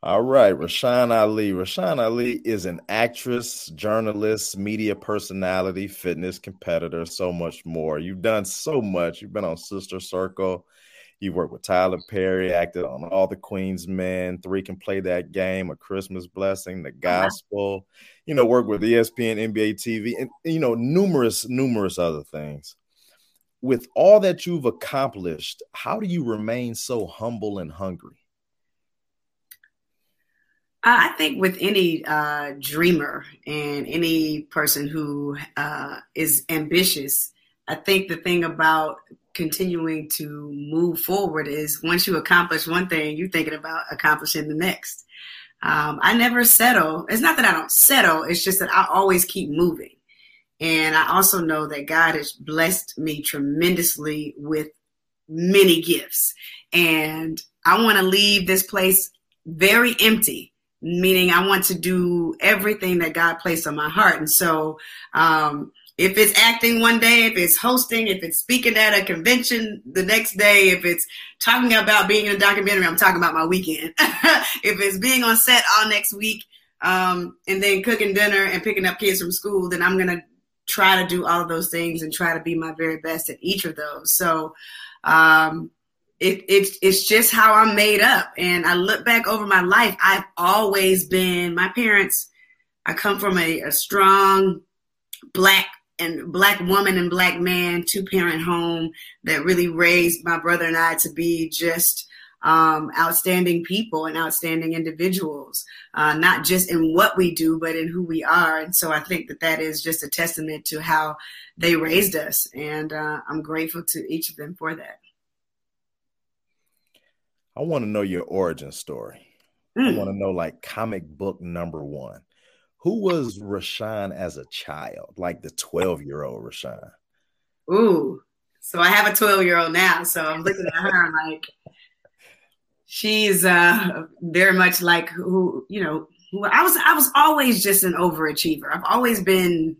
All right, Rashan Ali. Rashan Ali is an actress, journalist, media personality, fitness competitor, so much more. You've done so much. You've been on Sister Circle. You've worked with Tyler Perry, acted on All the Queen's Men, Three Can Play That Game, A Christmas Blessing, The uh-huh. Gospel. You know, work with ESPN, NBA TV, and you know, numerous, numerous other things. With all that you've accomplished, how do you remain so humble and hungry? I think with any uh, dreamer and any person who uh, is ambitious, I think the thing about continuing to move forward is once you accomplish one thing, you're thinking about accomplishing the next. Um, I never settle. It's not that I don't settle, it's just that I always keep moving. And I also know that God has blessed me tremendously with many gifts. And I want to leave this place very empty meaning I want to do everything that God placed on my heart. And so, um, if it's acting one day, if it's hosting, if it's speaking at a convention the next day, if it's talking about being in a documentary, I'm talking about my weekend. if it's being on set all next week, um, and then cooking dinner and picking up kids from school, then I'm going to try to do all of those things and try to be my very best at each of those. So, um, it, it's it's just how I'm made up. And I look back over my life, I've always been my parents. I come from a, a strong black and black woman and black man two parent home that really raised my brother and I to be just um, outstanding people and outstanding individuals, uh, not just in what we do, but in who we are. And so I think that that is just a testament to how they raised us. And uh, I'm grateful to each of them for that. I want to know your origin story. Mm. I hmm. want to know like comic book number one. Who was Rashan as a child, like the 12 year old Rashan? Ooh, so I have a 12 year old now. So I'm looking at her like she's uh very much like who, you know, who I was I was always just an overachiever. I've always been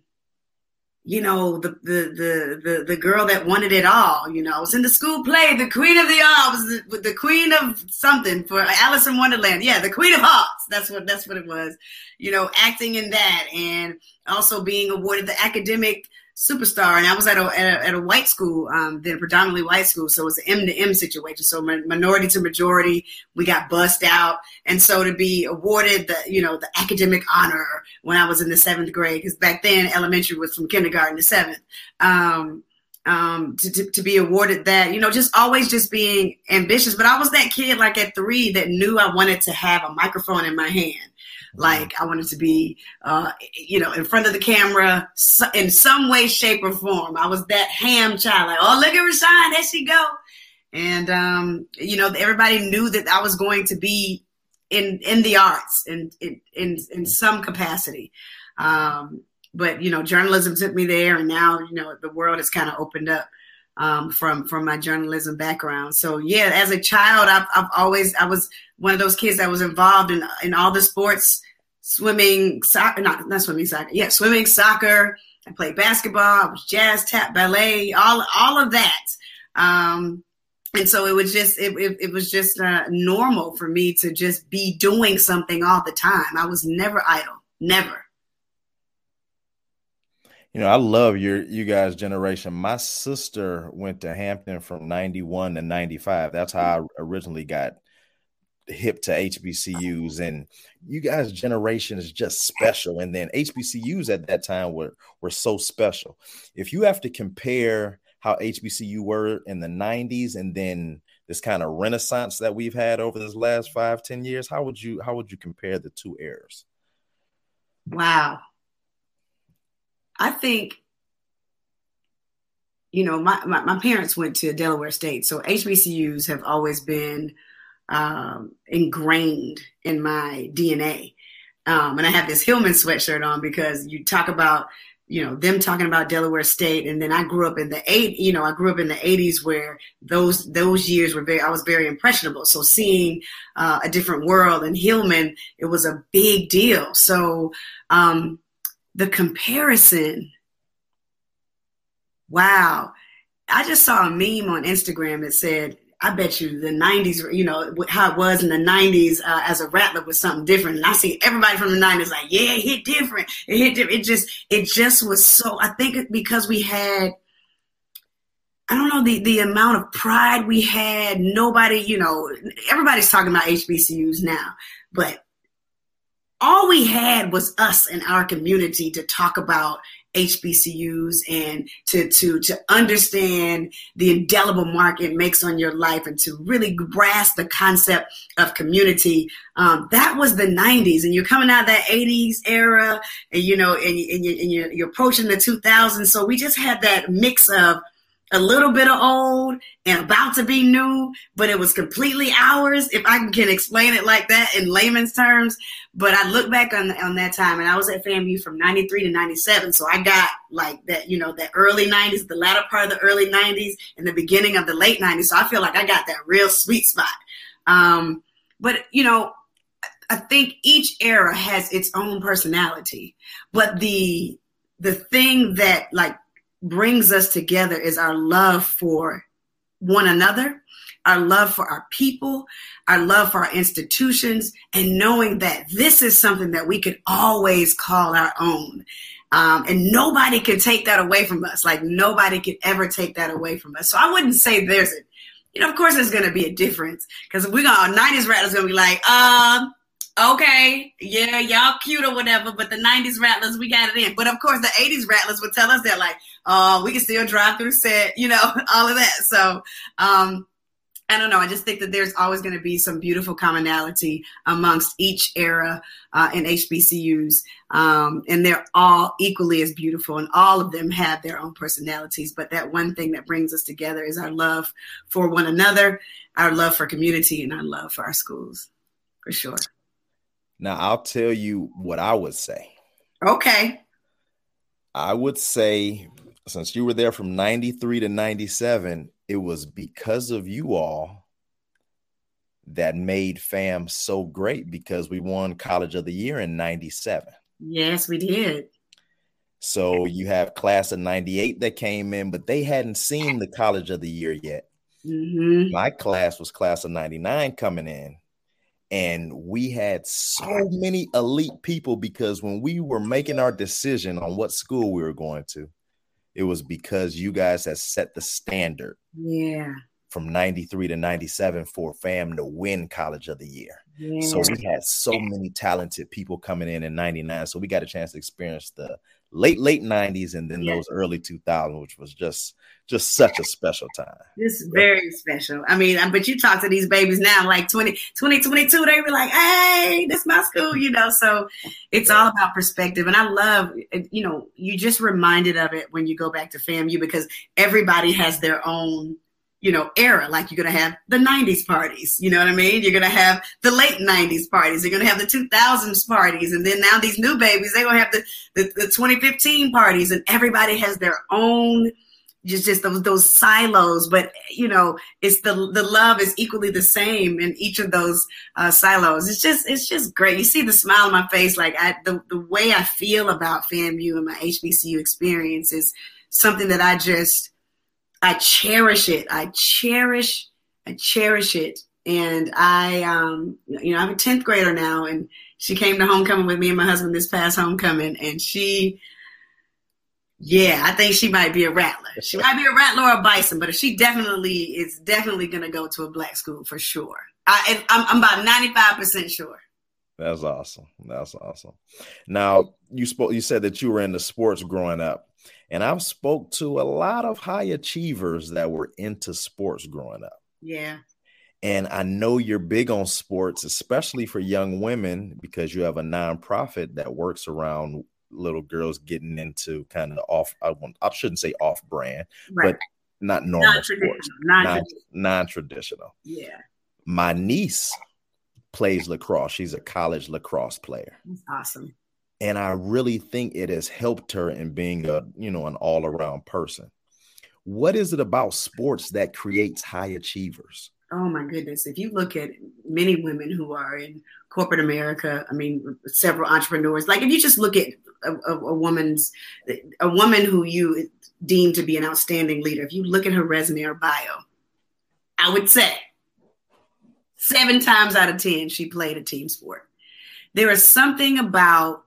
you know, the, the, the, the, girl that wanted it all, you know, I was in the school play, the queen of the uh, all, was the, the queen of something for Alice in Wonderland. Yeah. The queen of hearts. That's what, that's what it was, you know, acting in that and also being awarded the academic superstar. And I was at a, at a, at a white school, um, then predominantly white school. So it was an M to M situation. So minority to majority, we got bussed out. And so to be awarded the, you know, the academic honor when I was in the seventh grade, because back then elementary was from kindergarten to seventh. Um, um, to, to, to, be awarded that, you know, just always just being ambitious. But I was that kid like at three that knew I wanted to have a microphone in my hand. Like I wanted to be, uh, you know, in front of the camera in some way, shape, or form. I was that ham child. Like, oh, look at Rashan, there she go. And um, you know, everybody knew that I was going to be in in the arts in in in, in some capacity. Um, but you know, journalism took me there, and now you know the world has kind of opened up um, from from my journalism background. So yeah, as a child, I've, I've always I was one of those kids that was involved in in all the sports, swimming, soccer, not not swimming, soccer, yeah, swimming, soccer. I played basketball. I was jazz, tap, ballet, all all of that. Um, and so it was just it, it, it was just uh, normal for me to just be doing something all the time. I was never idle, never you know, I love your you guys' generation. My sister went to Hampton from 91 to 95. That's how I originally got hip to HBCUs. And you guys' generation is just special. And then HBCUs at that time were were so special. If you have to compare how HBCU were in the 90s and then this kind of renaissance that we've had over this last five, ten years, how would you how would you compare the two eras? Wow. I think, you know, my, my, my, parents went to Delaware State, so HBCUs have always been um, ingrained in my DNA. Um, and I have this Hillman sweatshirt on because you talk about, you know, them talking about Delaware State, and then I grew up in the eight, you know, I grew up in the '80s where those those years were very, I was very impressionable. So seeing uh, a different world in Hillman, it was a big deal. So um, the comparison. Wow. I just saw a meme on Instagram that said, I bet you the '90s, you know how it was in the '90s uh, as a Rattler was something different. And I see everybody from the '90s like, yeah, it hit different. It hit different. It just, it just was so. I think because we had, I don't know the the amount of pride we had. Nobody, you know, everybody's talking about HBCUs now, but all we had was us and our community to talk about HBCUs and to to to understand the indelible mark it makes on your life and to really grasp the concept of community. Um, that was the 90s, and you're coming out of that 80s era, and you know, and, and, you, and you're, you're approaching the 2000s. So we just had that mix of a little bit of old and about to be new, but it was completely ours, if I can explain it like that in layman's terms. But I look back on on that time, and I was at FAMU from '93 to '97, so I got like that, you know, that early '90s, the latter part of the early '90s, and the beginning of the late '90s. So I feel like I got that real sweet spot. Um, but you know, I think each era has its own personality, but the the thing that like brings us together is our love for one another, our love for our people, our love for our institutions, and knowing that this is something that we could always call our own. Um, and nobody can take that away from us. Like nobody can ever take that away from us. So I wouldn't say there's a, you know, of course there's going to be a difference because we're going to, 90s rattlers going to be like, um, okay, yeah, y'all cute or whatever, but the 90s rattlers, we got it in. But of course, the 80s rattlers would tell us they're like, oh, we can still drive through set, you know, all of that. So, um, I don't know. I just think that there's always going to be some beautiful commonality amongst each era uh, in HBCUs. Um, and they're all equally as beautiful, and all of them have their own personalities. But that one thing that brings us together is our love for one another, our love for community, and our love for our schools, for sure. Now, I'll tell you what I would say. Okay. I would say, since you were there from 93 to 97, it was because of you all that made FAM so great because we won College of the Year in 97. Yes, we did. So you have class of 98 that came in, but they hadn't seen the College of the Year yet. Mm-hmm. My class was class of 99 coming in and we had so many elite people because when we were making our decision on what school we were going to, it was because you guys had set the standard. Yeah. From 93 to 97 for FAM to win College of the Year. Yeah. So we had so many talented people coming in in 99. So we got a chance to experience the late, late 90s and then yeah. those early 2000s, which was just just such a special time. It's very special. I mean, um, but you talk to these babies now, like 20, 2022, they be like, hey, this my school, you know. So it's all about perspective. And I love, you know, you just reminded of it when you go back to FAMU because everybody has their own you know, era. Like you're going to have the 90s parties, you know what I mean? You're going to have the late 90s parties. You're going to have the 2000s parties. And then now these new babies, they're going to have the, the, the 2015 parties. And everybody has their own just just those those silos but you know it's the the love is equally the same in each of those uh, silos it's just it's just great you see the smile on my face like i the, the way i feel about famu and my hbcu experience is something that i just i cherish it i cherish i cherish it and i um you know i'm a 10th grader now and she came to homecoming with me and my husband this past homecoming and she yeah, I think she might be a rattler. She might be a rattler or a bison, but she definitely is definitely going to go to a black school for sure. I, I'm, I'm about 95% sure. That's awesome. That's awesome. Now you spoke. You said that you were into sports growing up, and I've spoke to a lot of high achievers that were into sports growing up. Yeah. And I know you're big on sports, especially for young women, because you have a nonprofit that works around little girls getting into kind of off. I want I shouldn't say off brand, right. but not normal non-traditional. sports, non-traditional. non-traditional. Yeah. My niece plays lacrosse. She's a college lacrosse player. That's awesome. And I really think it has helped her in being a, you know, an all-around person. What is it about sports that creates high achievers? Oh my goodness. If you look at many women who are in corporate America, I mean, several entrepreneurs, like if you just look at a, a, a woman's, a woman who you deem to be an outstanding leader, if you look at her resume or bio, I would say seven times out of 10, she played a team sport. There is something about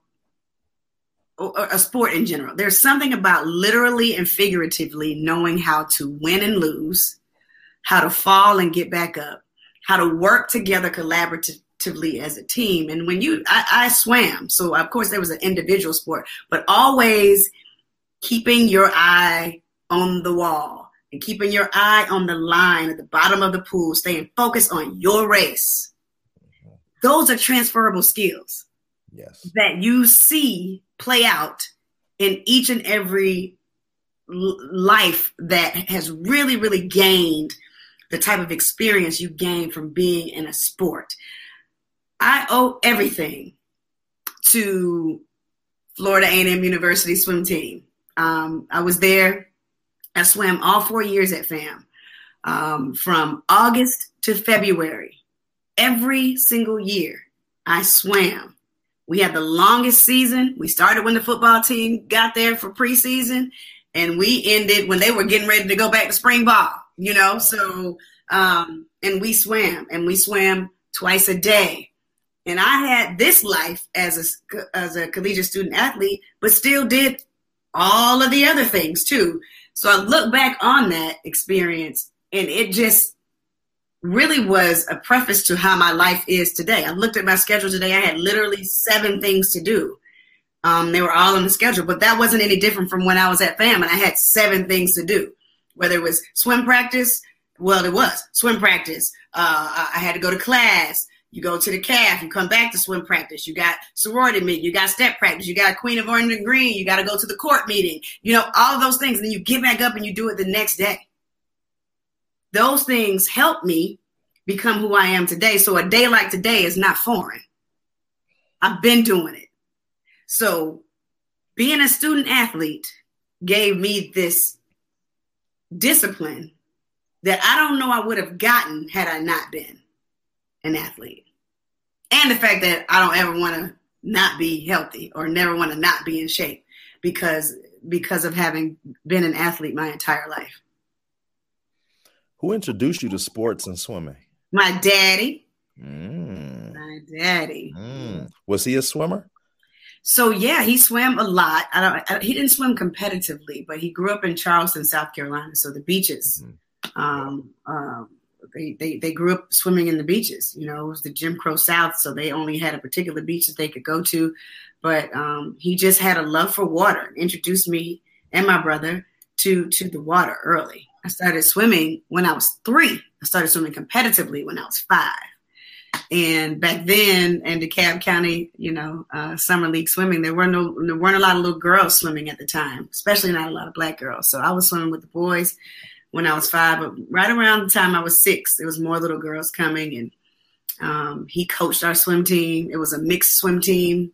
a sport in general. There's something about literally and figuratively knowing how to win and lose, how to fall and get back up, how to work together collaboratively as a team. And when you, I, I swam, so of course there was an individual sport, but always keeping your eye on the wall and keeping your eye on the line at the bottom of the pool, staying focused on your race. Mm-hmm. Those are transferable skills. Yes. That you see play out in each and every life that has really, really gained the type of experience you gain from being in a sport. I owe everything to Florida A&M University swim team. Um, I was there. I swam all four years at FAM, um, from August to February. Every single year, I swam. We had the longest season. We started when the football team got there for preseason, and we ended when they were getting ready to go back to spring ball. You know, so um, and we swam, and we swam twice a day. And I had this life as a as a collegiate student athlete, but still did all of the other things too. So I look back on that experience and it just really was a preface to how my life is today. I looked at my schedule today. I had literally seven things to do. Um, they were all on the schedule, but that wasn't any different from when I was at FAM and I had seven things to do. Whether it was swim practice, well, it was swim practice. Uh, I had to go to class. You go to the calf, you come back to swim practice. You got sorority meeting, you got step practice, you got Queen of Orange and Green, you got to go to the court meeting, you know, all those things. And then you get back up and you do it the next day. Those things help me become who I am today. So a day like today is not foreign. I've been doing it. So being a student athlete gave me this discipline that I don't know I would have gotten had I not been an athlete. And the fact that I don't ever want to not be healthy or never want to not be in shape because because of having been an athlete my entire life. Who introduced you to sports and swimming? My daddy. Mm. My daddy. Mm. Was he a swimmer? So yeah, he swam a lot. I don't. I, he didn't swim competitively, but he grew up in Charleston, South Carolina. So the beaches. Mm-hmm. Um, um, they, they they grew up swimming in the beaches. You know, it was the Jim Crow South, so they only had a particular beach that they could go to. But um, he just had a love for water. Introduced me and my brother to to the water early. I started swimming when I was three. I started swimming competitively when I was five. And back then in DeKalb County, you know, uh, summer league swimming, there were no, there weren't a lot of little girls swimming at the time, especially not a lot of black girls. So I was swimming with the boys when I was five, but right around the time I was six, there was more little girls coming, and um, he coached our swim team. It was a mixed swim team,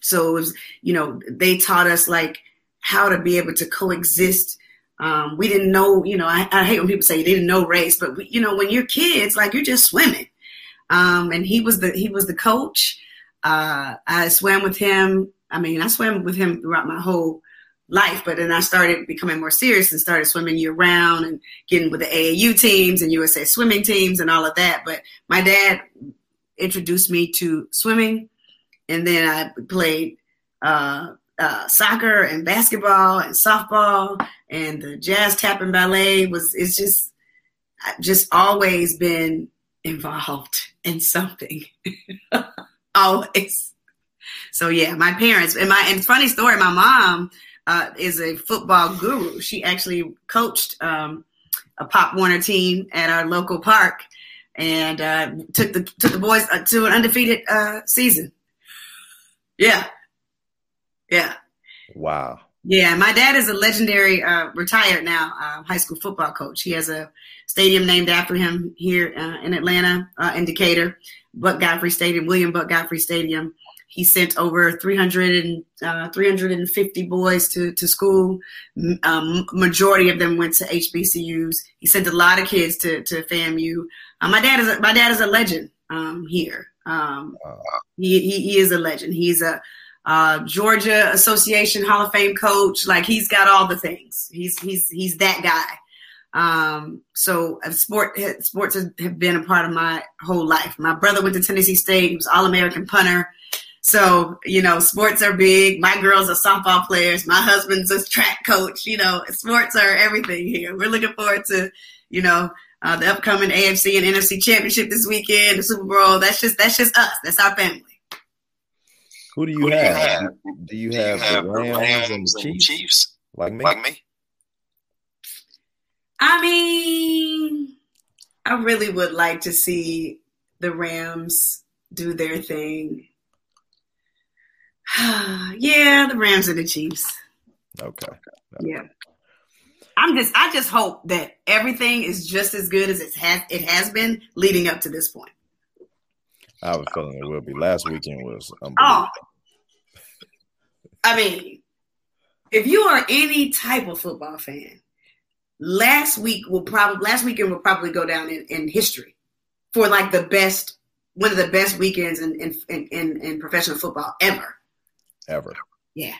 so it was you know they taught us like how to be able to coexist. Um, we didn't know, you know, I, I, hate when people say they didn't know race, but we, you know, when you're kids, like you're just swimming. Um, and he was the he was the coach. Uh, I swam with him. I mean, I swam with him throughout my whole life. But then I started becoming more serious and started swimming year round and getting with the AAU teams and USA swimming teams and all of that. But my dad introduced me to swimming, and then I played uh, uh, soccer and basketball and softball and the jazz tap and ballet was it's just just always been involved in something always so yeah my parents and my and funny story my mom uh, is a football guru. She actually coached um, a Pop Warner team at our local park and uh, took the took the boys uh, to an undefeated uh, season. Yeah, yeah. Wow. Yeah, my dad is a legendary, uh, retired now uh, high school football coach. He has a stadium named after him here uh, in Atlanta, uh, in Decatur, Buck Godfrey Stadium, William Buck Godfrey Stadium. He sent over 300 and, uh, 350 boys to, to school. Um, majority of them went to HBCUs. He sent a lot of kids to, to FAMU. Uh, my dad is a, my dad is a legend um, here. Um, he, he, he is a legend. He's a uh, Georgia Association Hall of Fame coach. Like he's got all the things. He's he's he's that guy. Um, so uh, sport sports have been a part of my whole life. My brother went to Tennessee State. He was All American punter. So, you know, sports are big. My girls are softball players. My husband's a track coach. You know, sports are everything here. We're looking forward to, you know, uh, the upcoming AFC and NFC championship this weekend, the Super Bowl. That's just that's just us. That's our family. Who do you, Who have? have? Do you have, have the Rams, Rams and the Chiefs? Chiefs? Like me? Like me? I mean, I really would like to see the Rams do their thing. yeah, the Rams and the Chiefs. Okay. okay. Yeah. I'm just I just hope that everything is just as good as it has it has been leading up to this point. I have a feeling it will be. Last weekend was Oh, I mean, if you are any type of football fan, last week will probably last weekend will probably go down in, in history for like the best one of the best weekends in in, in in professional football ever. Ever. Yeah.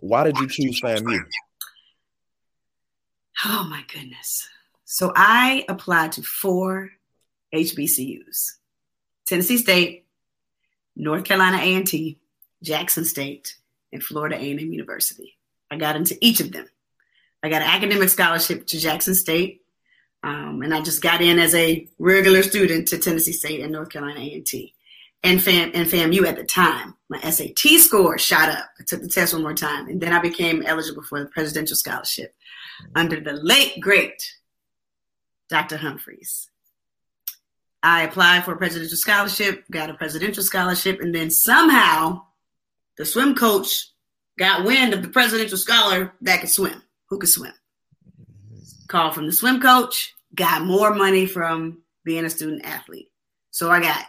Why did you choose FAMU? Oh my goodness. So I applied to four HBCUs. Tennessee State, North Carolina A&T, Jackson State, and Florida A&M University. I got into each of them. I got an academic scholarship to Jackson State, um, and I just got in as a regular student to Tennessee State and North Carolina A&T. And, FAM, and FAMU at the time, my SAT score shot up. I took the test one more time, and then I became eligible for the presidential scholarship under the late, great Dr. Humphries. I applied for a presidential scholarship, got a presidential scholarship, and then somehow the swim coach got wind of the presidential scholar that could swim, who could swim. Called from the swim coach, got more money from being a student athlete. So I got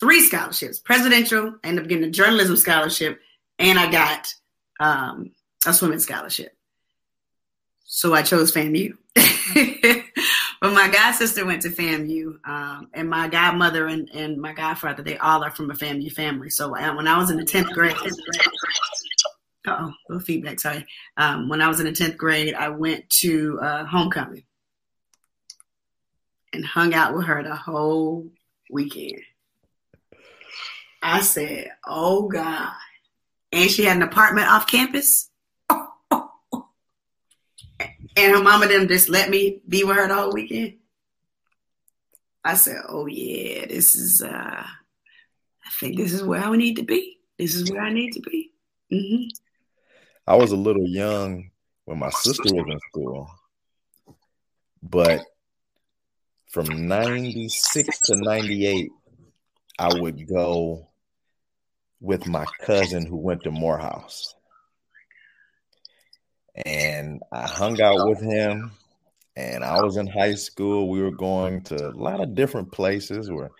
three scholarships presidential, I ended up getting a journalism scholarship, and I got um, a swimming scholarship. So I chose FAMU. but my god sister went to FAMU, um, and my godmother and, and my godfather, they all are from a FAMU family. So uh, when I was in the 10th grade, oh, little feedback, sorry. Um, when I was in the 10th grade, I went to uh, homecoming and hung out with her the whole weekend. I said, oh God. And she had an apartment off campus. And her mama them just let me be with her the whole weekend. I said, "Oh yeah, this is. uh I think this is where I need to be. This is where I need to be." Mm-hmm. I was a little young when my sister was in school, but from '96 to '98, I would go with my cousin who went to Morehouse and I hung out with him. And I was in high school. We were going to a lot of different places where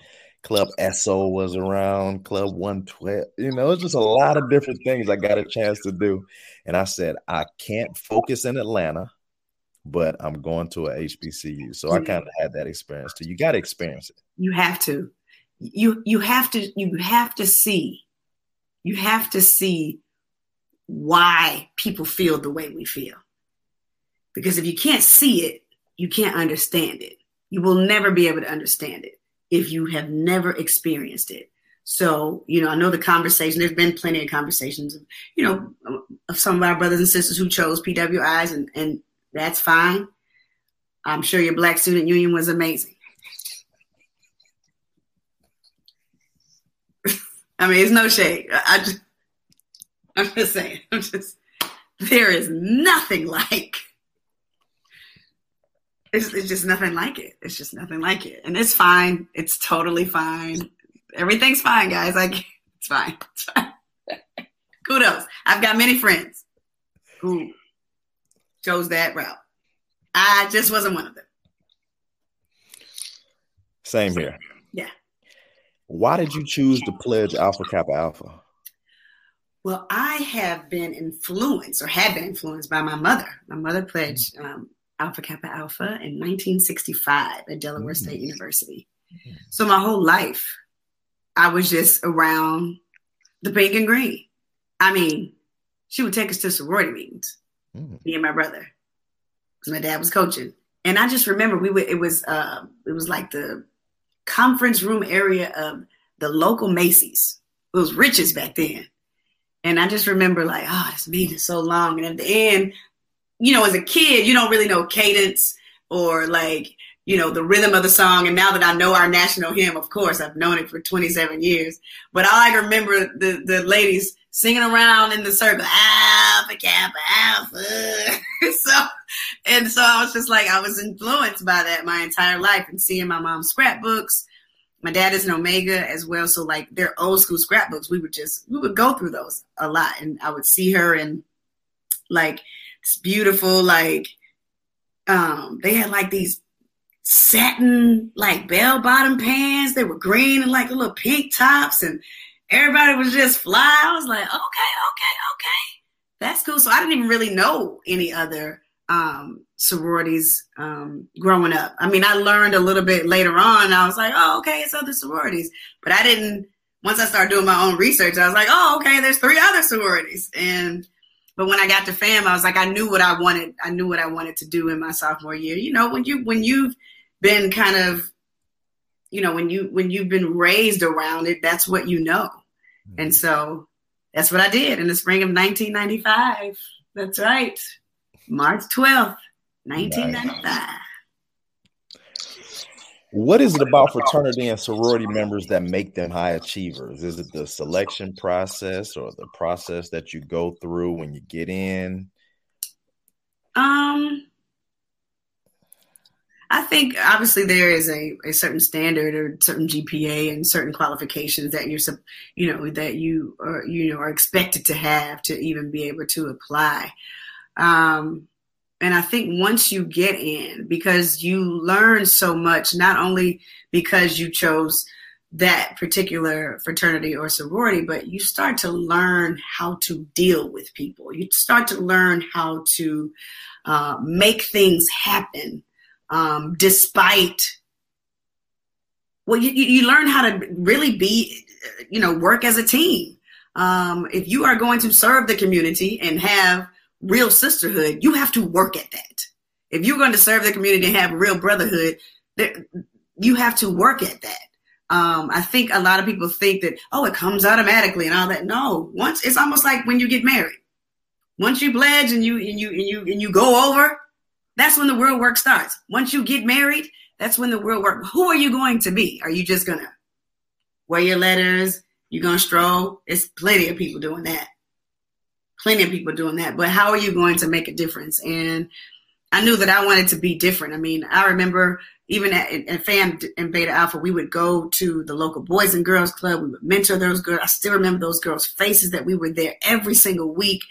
Club Esso was around, Club 112. You know, it's just a lot of different things I got a chance to do. And I said, I can't focus in Atlanta, but I'm going to a HBCU. So I kind of had that experience too. You got to experience it. You have to. You you have to you have to see. You have to see why people feel the way we feel. Because if you can't see it, you can't understand it. You will never be able to understand it if you have never experienced it. So, you know, I know the conversation, there's been plenty of conversations, you know, of some of our brothers and sisters who chose PWIs, and, and that's fine. I'm sure your Black Student Union was amazing. I mean, it's no shade. I just, I'm just saying. I'm just there is nothing like it's, it's just nothing like it. It's just nothing like it. And it's fine. It's totally fine. Everything's fine, guys. Like it's fine. It's fine. Kudos. I've got many friends who chose that route. I just wasn't one of them. Same here. Yeah. Why did you choose to pledge Alpha Kappa Alpha? Well, I have been influenced or had been influenced by my mother. My mother pledged um, Alpha Kappa Alpha in 1965 at Delaware mm-hmm. State University. Mm-hmm. So my whole life, I was just around the pink and green. I mean, she would take us to sorority meetings, mm-hmm. me and my brother. because my dad was coaching. And I just remember we would, it was, uh, it was like the conference room area of the local Macy's. It was Rich's back then. And I just remember like, oh, this meeting is so long. And at the end, you know, as a kid, you don't really know cadence or like, you know, the rhythm of the song. And now that I know our national hymn, of course, I've known it for 27 years. But I remember the, the ladies singing around in the circle, Alpha Kappa Alpha. so, and so I was just like, I was influenced by that my entire life and seeing my mom's scrapbooks. My dad is an Omega as well. So like they're old school scrapbooks. We would just, we would go through those a lot. And I would see her and like, it's beautiful, like, um, they had like these satin like bell bottom pants. They were green and like little pink tops, and everybody was just fly. I was like, okay, okay, okay, that's cool. So I didn't even really know any other um, sororities um, growing up. I mean, I learned a little bit later on. I was like, oh, okay, it's other sororities, but I didn't. Once I started doing my own research, I was like, oh, okay, there's three other sororities, and but when I got to fam, I was like, I knew what I wanted. I knew what I wanted to do in my sophomore year. You know, when you when you've been kind of, you know, when you when you've been raised around it, that's what you know. Mm-hmm. And so that's what I did in the spring of 1995. That's right. March 12th, 1995. What is it about fraternity and sorority members that make them high achievers? Is it the selection process or the process that you go through when you get in? Um, I think obviously there is a, a certain standard or certain GPA and certain qualifications that you're, you know, that you are, you know, are expected to have to even be able to apply. Um, and I think once you get in, because you learn so much, not only because you chose that particular fraternity or sorority, but you start to learn how to deal with people. You start to learn how to uh, make things happen um, despite. Well, you, you learn how to really be, you know, work as a team. Um, if you are going to serve the community and have real sisterhood, you have to work at that. If you're going to serve the community and have real brotherhood, you have to work at that. Um, I think a lot of people think that, oh, it comes automatically and all that. No, once it's almost like when you get married. Once you pledge and you and you and you and you go over, that's when the real work starts. Once you get married, that's when the real work. Who are you going to be? Are you just gonna wear your letters? You gonna stroll? It's plenty of people doing that plenty of people doing that. But how are you going to make a difference? And I knew that I wanted to be different. I mean, I remember even at, at FAM and Beta Alpha, we would go to the local Boys and Girls Club. We would mentor those girls. I still remember those girls' faces that we were there every single week.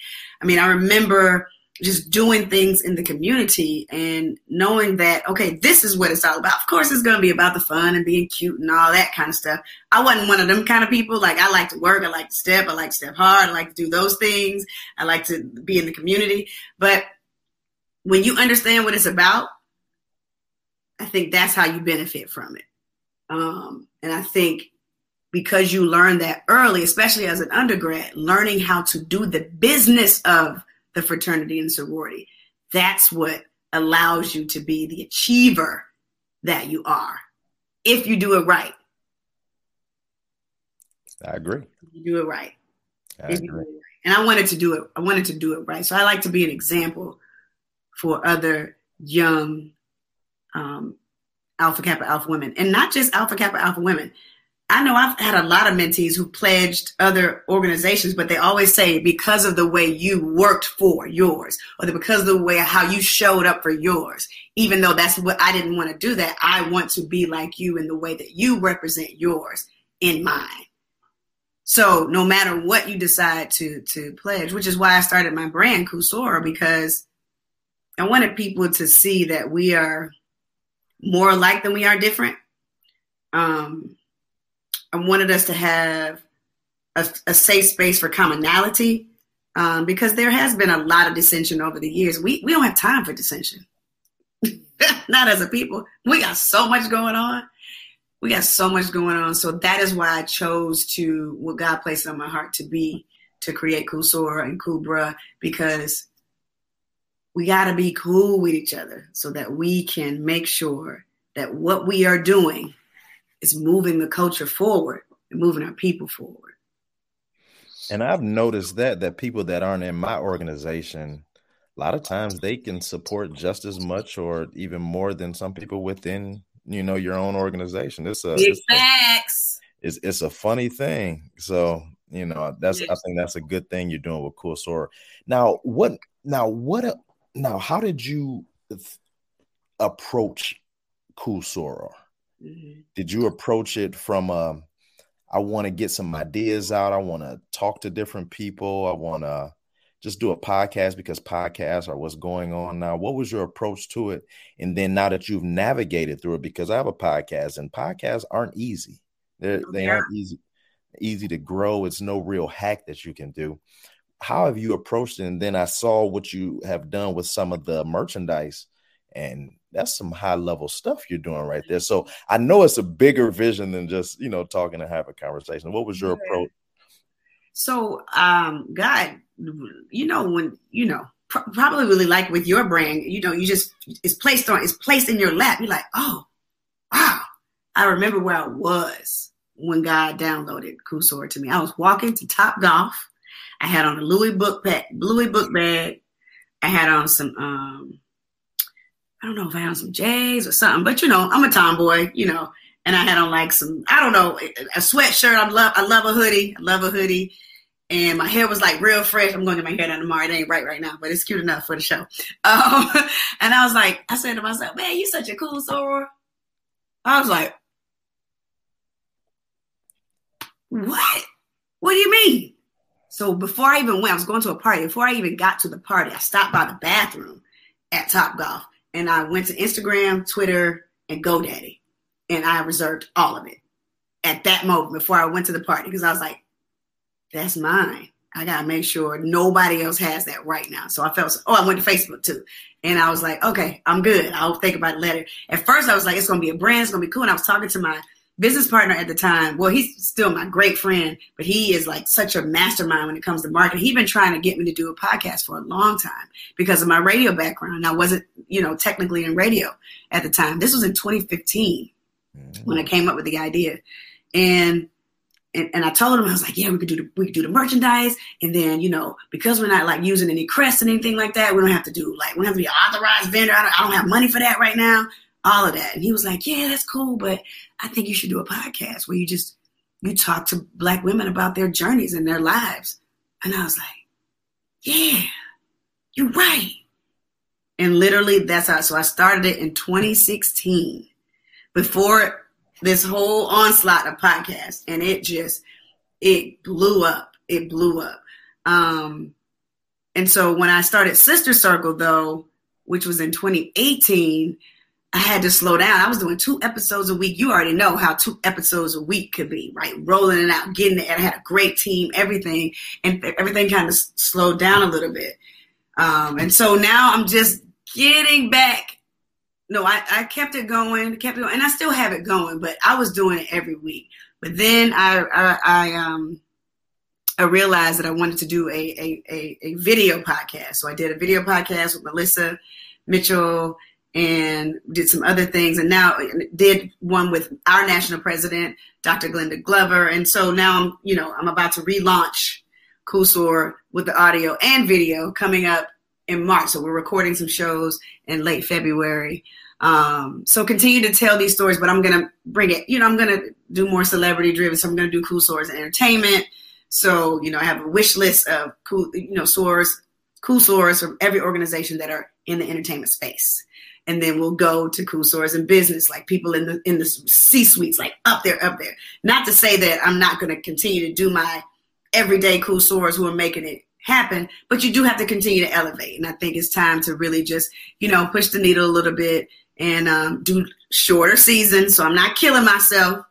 I mean, I remember just doing things in the community and knowing that okay this is what it's all about. Of course it's going to be about the fun and being cute and all that kind of stuff. I wasn't one of them kind of people. Like i like to work i like to step i like to step hard i like to do those things. I like to be in the community. But when you understand what it's about i think that's how you benefit from it. Um, and i think because you learn that early especially as an undergrad learning how to do the business of the fraternity and sorority. That's what allows you to be the achiever that you are if you do it right. I agree. You do it right. I agree. It right. And I wanted to do it. I wanted to do it right. So I like to be an example for other young um, Alpha Kappa Alpha women, and not just Alpha Kappa Alpha women. I know I've had a lot of mentees who pledged other organizations, but they always say because of the way you worked for yours, or because of the way how you showed up for yours. Even though that's what I didn't want to do that, I want to be like you in the way that you represent yours in mine. So no matter what you decide to to pledge, which is why I started my brand Cool Soror, because I wanted people to see that we are more alike than we are different. Um, Wanted us to have a, a safe space for commonality um, because there has been a lot of dissension over the years. We we don't have time for dissension. Not as a people. We got so much going on. We got so much going on. So that is why I chose to what God placed on my heart to be to create Cool Soror and Kubra because we got to be cool with each other so that we can make sure that what we are doing is moving the culture forward and moving our people forward. And I've noticed that that people that aren't in my organization, a lot of times they can support just as much or even more than some people within you know your own organization. It's a it's facts. A, it's it's a funny thing. So you know that's I think that's a good thing you're doing with Cool Soror. Now what? Now what? Now how did you approach Cool Soror? Mm-hmm. Did you approach it from um, I want to get some ideas out. I want to talk to different people. I want to just do a podcast because podcasts are what's going on now. What was your approach to it? And then now that you've navigated through it, because I have a podcast and podcasts aren't easy. They're, oh, they aren't easy easy to grow. It's no real hack that you can do. How have you approached it? And then I saw what you have done with some of the merchandise and that's some high level stuff you're doing right there. So I know it's a bigger vision than just you know talking and have a conversation. What was your approach? So, um, God, you know when you know pr- probably really like with your brand, you know, you just it's placed on it's placed in your lap. You're like, oh, wow. I remember where I was when God downloaded Soror to me. I was walking to Top Golf. I had on a Louis book bag, Louis book bag. I had on some um I don't know if I had some J's or something, but you know, I'm a tomboy, you know, and I had on like some, I don't know, a sweatshirt. I love, I love a hoodie. I love a hoodie. And my hair was like real fresh. I'm going to get my hair done tomorrow. It ain't right right now, but it's cute enough for the show. Um, and I was like, I said to myself, man, you such a cool soror. I was like, what? What do you mean? So before I even went, I was going to a party. Before I even got to the party, I stopped by the bathroom at Top Golf and I went to Instagram, Twitter, and GoDaddy, and I reserved all of it at that moment before I went to the party because I was like, "That's mine. I gotta make sure nobody else has that right now." So I felt, oh, I went to Facebook too, and I was like, "Okay, I'm good. I'll think about it later." At first, I was like, "It's gonna be a brand. It's gonna be cool." And I was talking to my business partner at the time. Well, he's still my great friend, but he is like such a mastermind when it comes to marketing. He's been trying to get me to do a podcast for a long time because of my radio background. I wasn't, you know, technically in radio at the time. This was in 2015 mm-hmm. when I came up with the idea. And and, and I told him I was like, yeah, we could do the we could do the merchandise, and then you know because we're not like using any crests and anything like that, we don't have to do like we don't have to be an authorized vendor. I don't, I don't have money for that right now all of that. And he was like, Yeah, that's cool, but I think you should do a podcast where you just you talk to black women about their journeys and their lives. And I was like, Yeah, you're right. And literally that's how so I started it in 2016 before this whole onslaught of podcasts. And it just it blew up. It blew up. Um and so when I started Sister Circle though, which was in 2018, I had to slow down. I was doing two episodes a week. You already know how two episodes a week could be, right? Rolling it out, getting it. I had a great team, everything, and everything kind of slowed down a little bit. Um, and so now I'm just getting back. No, I, I kept it going, kept it going, and I still have it going, but I was doing it every week. But then I, I, I um, I realized that I wanted to do a, a, a, a video podcast. So I did a video podcast with Melissa Mitchell and did some other things. And now did one with our national president dr glenda glover. And so now i'm you know i'm about to relaunch Soror with the audio and video coming up in march. So we're recording some shows in late february. Um, so continue to tell these stories but i'm gonna bring it you know i'm gonna do more celebrity driven. So i'm gonna do sorors entertainment. So you know i have a wish list of cool you know sorors cool from every organization that are in the entertainment space and then we'll go to cool sorors and business, like people in the in the C suites, like up there, up there. Not to say that I'm not going to continue to do my everyday cool sorors who are making it happen, but you do have to continue to elevate. And I think it's time to really just, you know, push the needle a little bit and um, do shorter seasons. So I'm not killing myself.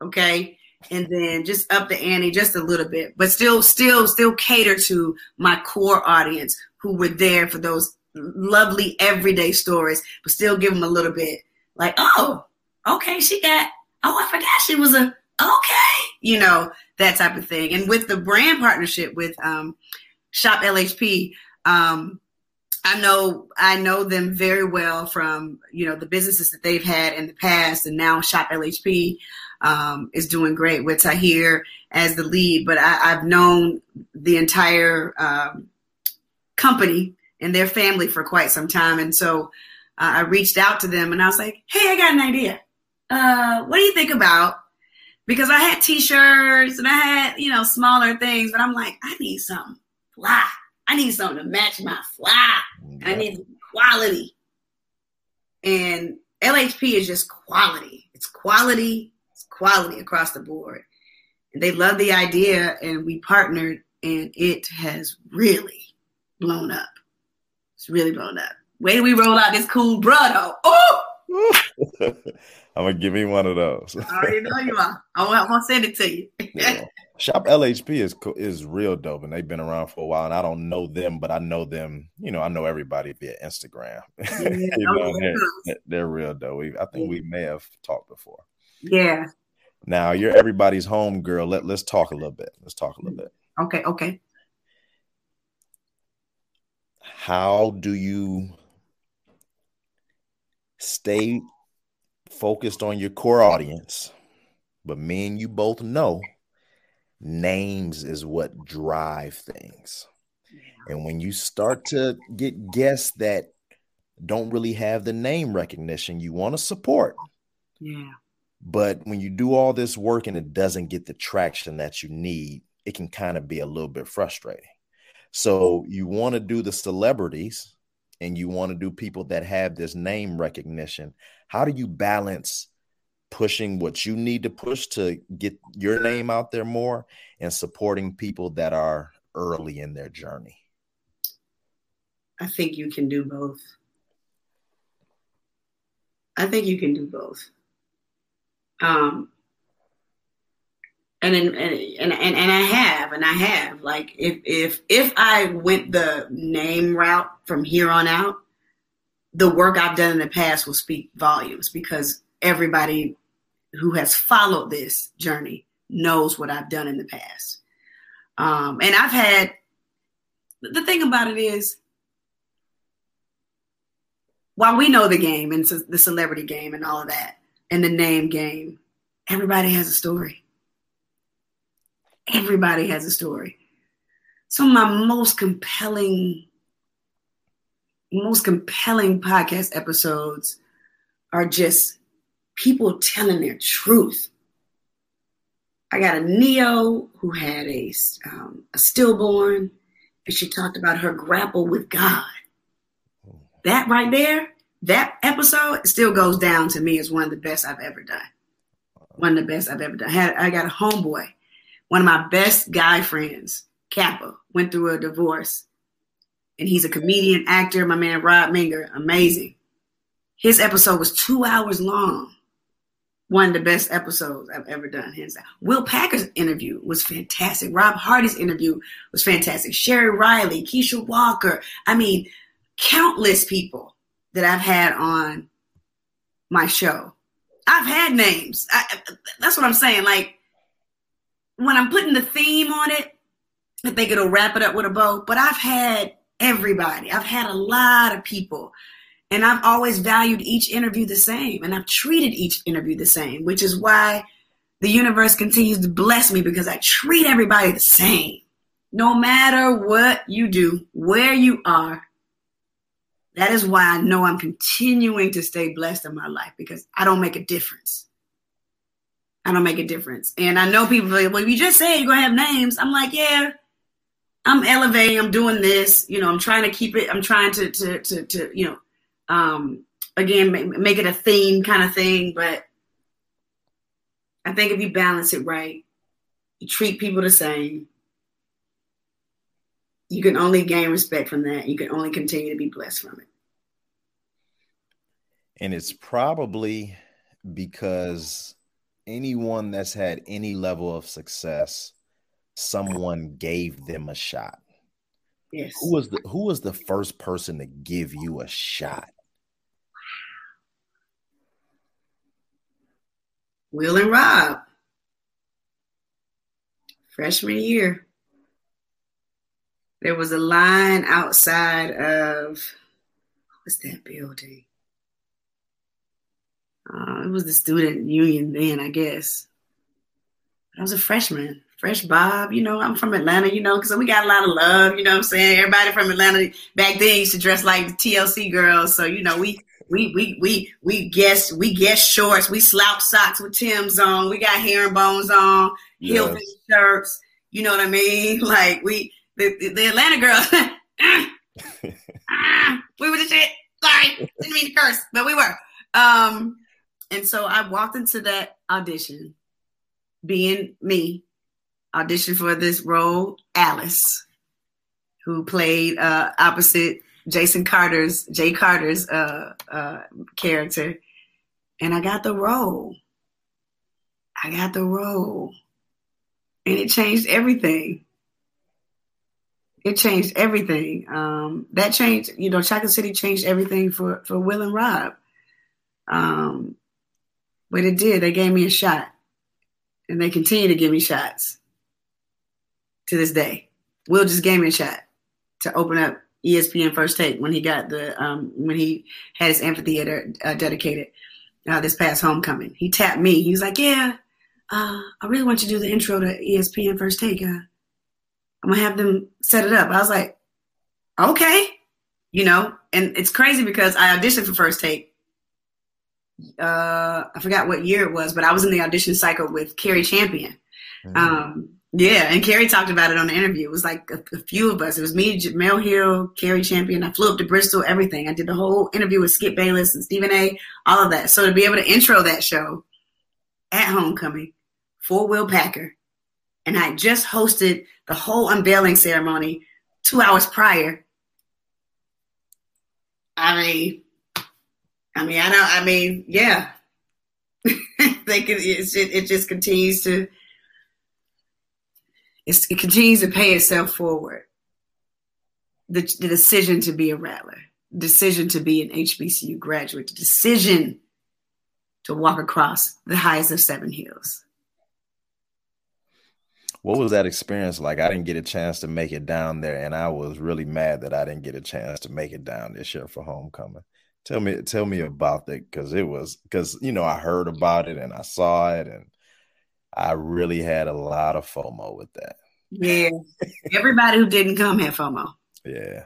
Okay. And then just up the ante just a little bit, but still, still, still cater to my core audience who were there for those lovely everyday stories, but still give them a little bit like, oh, okay, she got, oh, I forgot she was a, okay, you know, that type of thing. And with the brand partnership with um, Shop LHP, um, I know I know them very well from you know the businesses that they've had in the past, and now Shop LHP um, is doing great with Tahir as the lead. But I, have known the entire um, company and their family for quite some time, and so uh, I reached out to them and I was like, "Hey, I got an idea. Uh, what do you think about?" Because I had T-shirts and I had you know smaller things, but I'm like, I need something fly. I need something to match my fly. I need quality. And LHP is just quality. It's quality. It's quality across the board. And they love the idea, and we partnered, and it has really blown up. It's really blown up. Wait we roll out this Cool Soror Oh! I'm gonna give me one of those. I already know you are. I'm gonna send it to you. yeah. Shop LHP is is real dope, and they've been around for a while. And I don't know them, but I know them. You know, I know everybody via Instagram. Yeah, you know, they're, they're, real dope. We, I think we may have talked before. Yeah. Now you're everybody's home girl. Let Let's talk a little bit. Let's talk a little bit. Okay. Okay. How do you stay focused on your core audience? But me and you both know names is what drive things. And when you start to get guests that don't really have the name recognition you want to support. Yeah. But when you do all this work and it doesn't get the traction that you need, it can kind of be a little bit frustrating. So you want to do the celebrities and you want to do people that have this name recognition. How do you balance pushing what you need to push to get your name out there more and supporting people that are early in their journey? I think you can do both. I think you can do both. Um, and and, and and and I have, and I have. Like if if if I went the name route from here on out, the work I've done in the past will speak volumes because everybody who has followed this journey knows what I've done in the past. Um, and I've had the thing about it is, while we know the game and the celebrity game and all of that, and the name game, everybody has a story. Everybody has a story. Some of my most compelling, most compelling podcast episodes are just people telling their truth. I got a Neo who had a, um, a stillborn, and she talked about her grapple with God. That right there, that episode still goes down to me as one of the best I've ever done. One of the best I've ever done. I, had, I got a homeboy, one of my best guy friends, Kappa, went through a divorce. And he's a comedian, actor, my man Rob Minger, amazing. His episode was two hours long one of the best episodes I've ever done, hands down. Will Packer's interview was fantastic. Rob Hardy's interview was fantastic. Sherry Riley, Keisha Walker. I mean, countless people that I've had on my show. I've had names. I, that's what I'm saying. Like when I'm putting the theme on it, I think it'll wrap it up with a bow. But I've had everybody. I've had a lot of people and I've always valued each interview the same, and I've treated each interview the same, which is why the universe continues to bless me because I treat everybody the same. No matter what you do, where you are, that is why I know I'm continuing to stay blessed in my life because I don't make a difference. I don't make a difference. And I know people like, well, you just say you're to have names. I'm like, yeah, I'm elevating. I'm doing this. You know, I'm trying to keep it. I'm trying to, to, to, to you know, um, again, make, make it a theme kind of thing. But I think if you balance it right, you treat people the same, you can only gain respect from that. You can only continue to be blessed from it. And it's probably because anyone that's had any level of success, someone gave them a shot. Yes. Who was the who was the first person to give you a shot? Will and Rob, freshman year. there was a line outside of what's that building? Uh, it was the student union then, I guess. I was a freshman, fresh Bob. You know, I'm from Atlanta. You know, because we got a lot of love. You know, what I'm saying everybody from Atlanta back then used to dress like TLC girls. So you know, we we we we we guess we guess shorts. We slouch socks with Tim's on. We got herringbones on, yes. heel shirts. You know what I mean? Like we the, the, the Atlanta girls. ah, we were the shit. Sorry, didn't mean to curse, but we were. Um, and so I walked into that audition, being me, auditioned for this role, Alice, who played uh, opposite Jason Carter's Jay Carter's uh, uh, character, and I got the role. I got the role, and it changed everything. It changed everything. Um, that changed, you know, Chocolate City changed everything for for Will and Rob. Um, but it did. They gave me a shot, and they continue to give me shots to this day. Will just gave me a shot to open up ESPN First Take when he got the um, when he had his amphitheater uh, dedicated uh, this past homecoming. He tapped me. He was like, "Yeah, uh, I really want you to do the intro to ESPN First Take. Uh, I'm gonna have them set it up." I was like, "Okay," you know. And it's crazy because I auditioned for First Take. Uh, I forgot what year it was, but I was in the audition cycle with Cari Champion. Mm-hmm. Um, yeah, and Cari talked about it on the interview. It was like a, a few of us. It was me, Mel Hill, Cari Champion. I flew up to Bristol, everything. I did the whole interview with Skip Bayless and Stephen A. All of that. So to be able to intro that show at homecoming for Will Packer, and I just hosted the whole unveiling ceremony two hours prior. I mean, I mean, I know. I mean, yeah. they can, it, it just continues to it continues to pay itself forward. The, the decision to be a rattler, decision to be an HBCU graduate, the decision to walk across the highest of seven hills. What was that experience like? I didn't get a chance to make it down there, and I was really mad that I didn't get a chance to make it down this year for homecoming. Tell me, tell me about that because it was because you know I heard about it and I saw it and I really had a lot of FOMO with that. Yeah. Everybody who didn't come had FOMO. Yeah.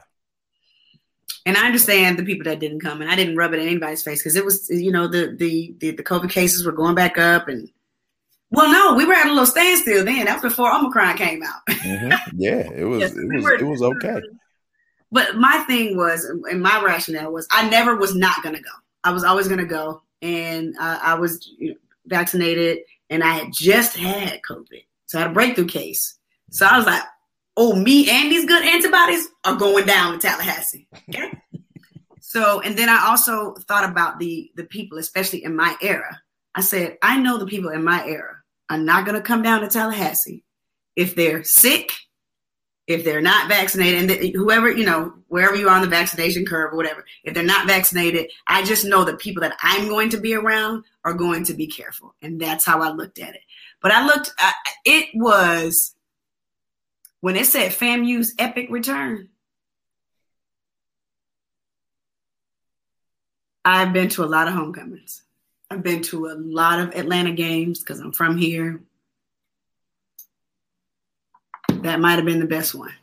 And I understand the people that didn't come, and I didn't rub it in anybody's face because it was, you know, the, the the the COVID cases were going back up, and well, no, we were at a little standstill then. That was before Omicron came out. mm-hmm. Yeah, it was yes, it was were, it was okay. But my thing was, and my rationale was, I never was not going to go. I was always going to go, and uh, I was vaccinated and I had just had COVID. So I had a breakthrough case. So I was like, oh, me and these good antibodies are going down to Tallahassee. Okay. so, and then I also thought about the the people, especially in my era. I said, I know the people in my era are not going to come down to Tallahassee if they're sick, if they're not vaccinated, and whoever, you know, wherever you are on the vaccination curve or whatever, if they're not vaccinated, I just know the people that I'm going to be around are going to be careful. And that's how I looked at it. But I looked, it was when it said FAMU's epic return. I've been to a lot of homecomings. I've been to a lot of Atlanta games because I'm from here. That might have been the best one.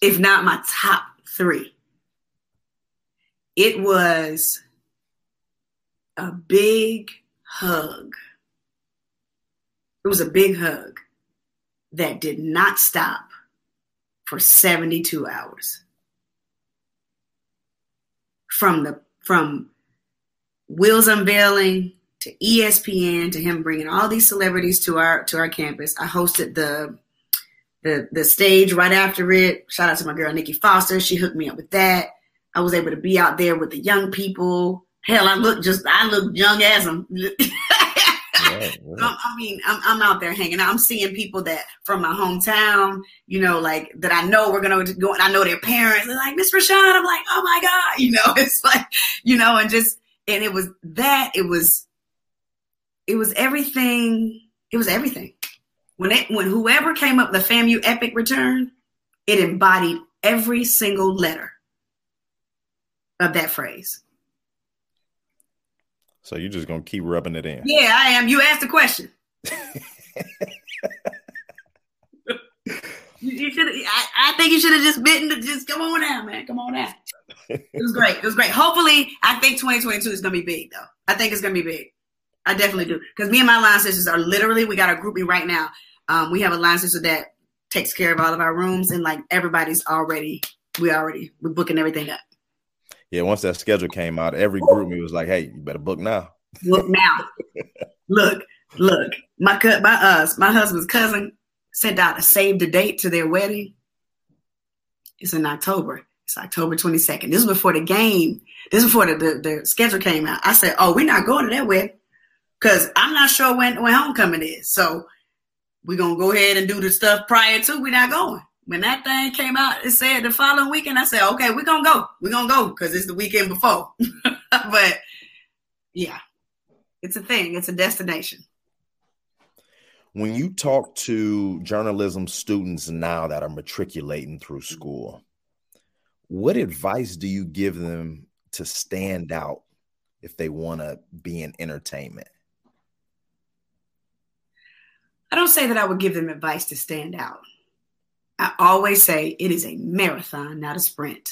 If not my top three. It was a big hug. It was a big hug that did not stop for 72 hours. From the from Will's unveiling to ESPN to him bringing all these celebrities to our to our campus. I hosted the the the stage right after it. Shout out to my girl Nikki Foster. She hooked me up with that. I was able to be out there with the young people. Hell, I look just I look young as them. I mean, I'm, I'm out there hanging out. I'm seeing people that from my hometown, you know, like that I know we're gonna go. And I know their parents. They're like Miss Rashan. I'm like, oh my god, you know, it's like, you know, and just and it was that. It was, it was everything. It was everything. When it when whoever came up the FAMU epic return, it embodied every single letter of that phrase. So you're just gonna keep rubbing it in. Yeah, I am. You asked the question. you should. I, I, think you should have just bitten. To just come on out, man. Come on out. It was great. It was great. Hopefully, I think 2022 is gonna be big, though. I think it's gonna be big. I definitely do because me and my line sisters are literally. We got a grouping right now. Um, we have a line sister that takes care of all of our rooms, and like everybody's already. We already we're booking everything up. Yeah, once that schedule came out, every GroupMe was like, "Hey, you better book now." Book now. look, look. My cut, my us, my husband's cousin sent out a save the date to their wedding. It's in October. It's October 22nd. This is before the game. This is before the, the, the schedule came out. I said, Oh, we're not going to that wedding. Cause I'm not sure when, when homecoming is. So we're gonna go ahead and do the stuff prior to we're not going. When that thing came out, it said the following weekend, I said, okay, we're gonna go. We're gonna go because it's the weekend before. but yeah, it's a thing, it's a destination when you talk to journalism students now that are matriculating through school, what advice do you give them to stand out if they want to be in entertainment? I don't say that I would give them advice to stand out. I always say it is a marathon, not a sprint.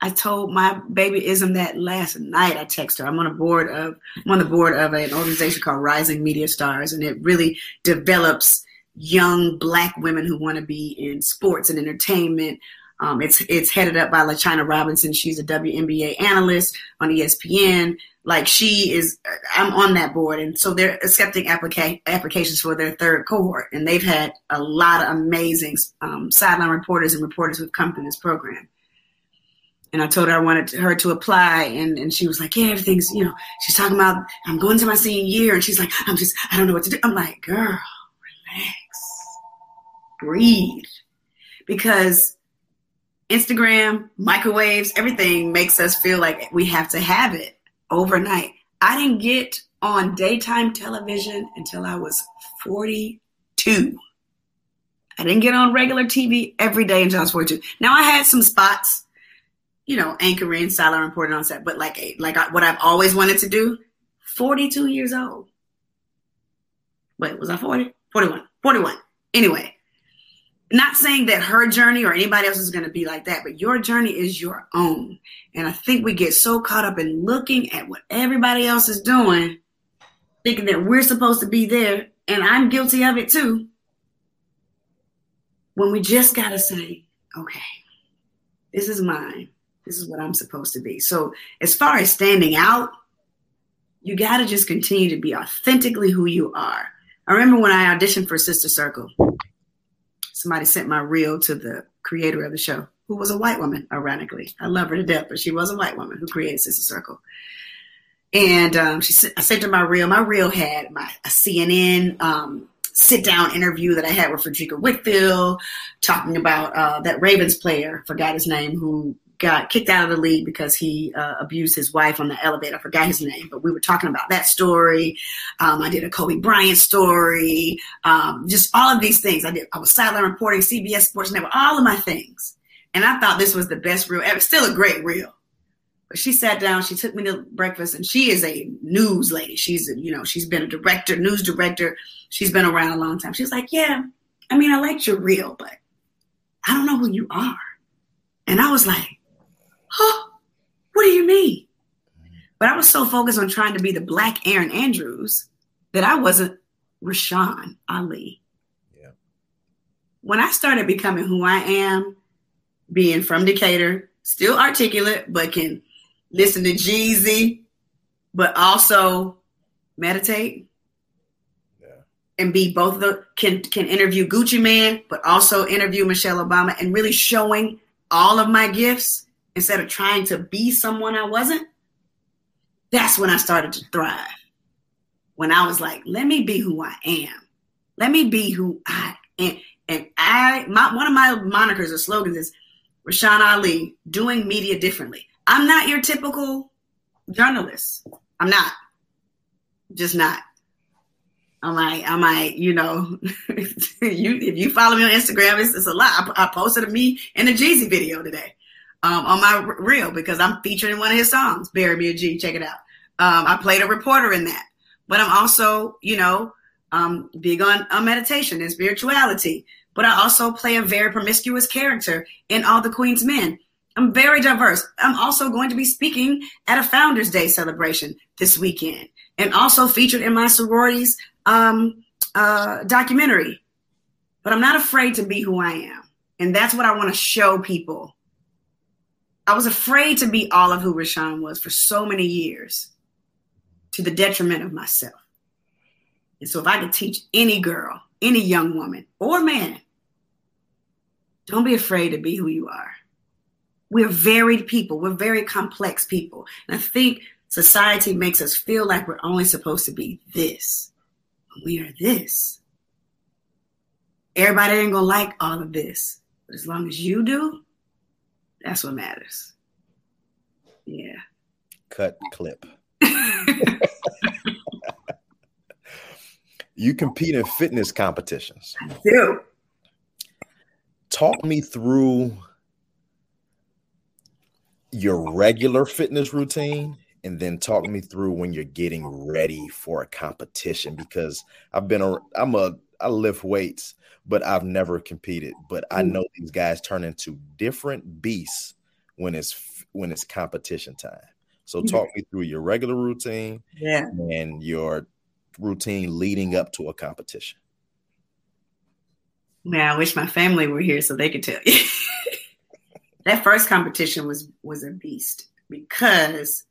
I told my baby Ism that last night. I texted her. I'm on a board of I'm on the board of an organization called Rising Media Stars, and it really develops young Black women who want to be in sports and entertainment. Um, it's it's headed up by LaChina Robinson. She's a WNBA analyst on ESPN. Like she is, I'm on that board, and so they're accepting applica- applications for their third cohort, and they've had a lot of amazing um, sideline reporters and reporters who've come through this program. And I told her I wanted her to apply, and, and she was like, "Yeah, everything's you know." She's talking about I'm going to my senior year, and she's like, "I'm just I don't know what to do." I'm like, "Girl, relax, breathe," because Instagram, microwaves, everything makes us feel like we have to have it overnight. I didn't get on daytime television until I was 42. I didn't get on regular TV every day until I was 42. Now I had some spots you know, anchoring, silent reporting on set, but like like what I've always wanted to do. Forty two years old. Wait, was I 40? 41. 41. Anyway, not saying that her journey or anybody else is going to be like that, but your journey is your own. And I think we get so caught up in looking at what everybody else is doing, thinking that we're supposed to be there. And I'm guilty of it too. When we just got to say, okay, this is mine. This is what I'm supposed to be. So, as far as standing out, you got to just continue to be authentically who you are. I remember when I auditioned for Sister Circle, somebody sent my reel to the creator of the show, who was a white woman, ironically. I love her to death, but she was a white woman who created Sister Circle. And um, she I sent her my reel. My reel had my a CNN um, sit down interview that I had with Frederica Whitfield, talking about uh, that Ravens player, forgot his name, who got kicked out of the league because he uh, abused his wife on the elevator. I forgot his name, but we were talking about that story. Um, I did a Kobe Bryant story, um, just all of these things. I did. I was sideline reporting, CBS Sports Network, all of my things, and I thought this was the best reel ever. Still a great reel. But she sat down, she took me to breakfast, and she is a news lady. She's, you know, she's been a director, news director. She's been around a long time. She's like, yeah, I mean, I liked your reel, but I don't know who you are. And I was like, huh, what do you mean? But I was so focused on trying to be the black Erin Andrews that I wasn't Rashan Ali. Yeah. When I started becoming who I am, being from Decatur, still articulate, but can listen to Jeezy, but also meditate. Yeah. And be both the can can interview Gucci Mane, but also interview Michelle Obama, and really showing all of my gifts instead of trying to be someone I wasn't, that's when I started to thrive. When I was like, let me be who I am. Let me be who I am. And I, my, one of my monikers or slogans is Rashan Ali, doing media differently. I'm not your typical journalist. I'm not. Just not. I might, I might, you know, you if you follow me on Instagram, it's, it's a lot. I, I posted a me in a Jeezy video today um, on my reel because I'm featured in one of his songs, "Bury Me a G." Check it out. Um, I played a reporter in that, but I'm also, you know, um, big on, on meditation and spirituality. But I also play a very promiscuous character in All the Queen's Men. I'm very diverse. I'm also going to be speaking at a Founders Day celebration this weekend, and also featured in my sorority's um, uh, documentary. But I'm not afraid to be who I am, and that's what I want to show people. I was afraid to be all of who Rashan was for so many years to the detriment of myself. And so, if I could teach any girl, any young woman or man, don't be afraid to be who you are. We're varied people, we're very complex people. And I think society makes us feel like we're only supposed to be this. We are this. Everybody ain't gonna like all of this, but as long as you do, that's what matters. Yeah. Cut clip. you compete in fitness competitions. I do. Talk me through your regular fitness routine and then talk me through when you're getting ready for a competition because I've been a I'm a I lift weights but I've never competed but I mm. know these guys turn into different beasts when it's when it's competition time. So talk me through your regular routine yeah. and your routine leading up to a competition. Man, I wish my family were here so they could tell you. that first competition was was a beast because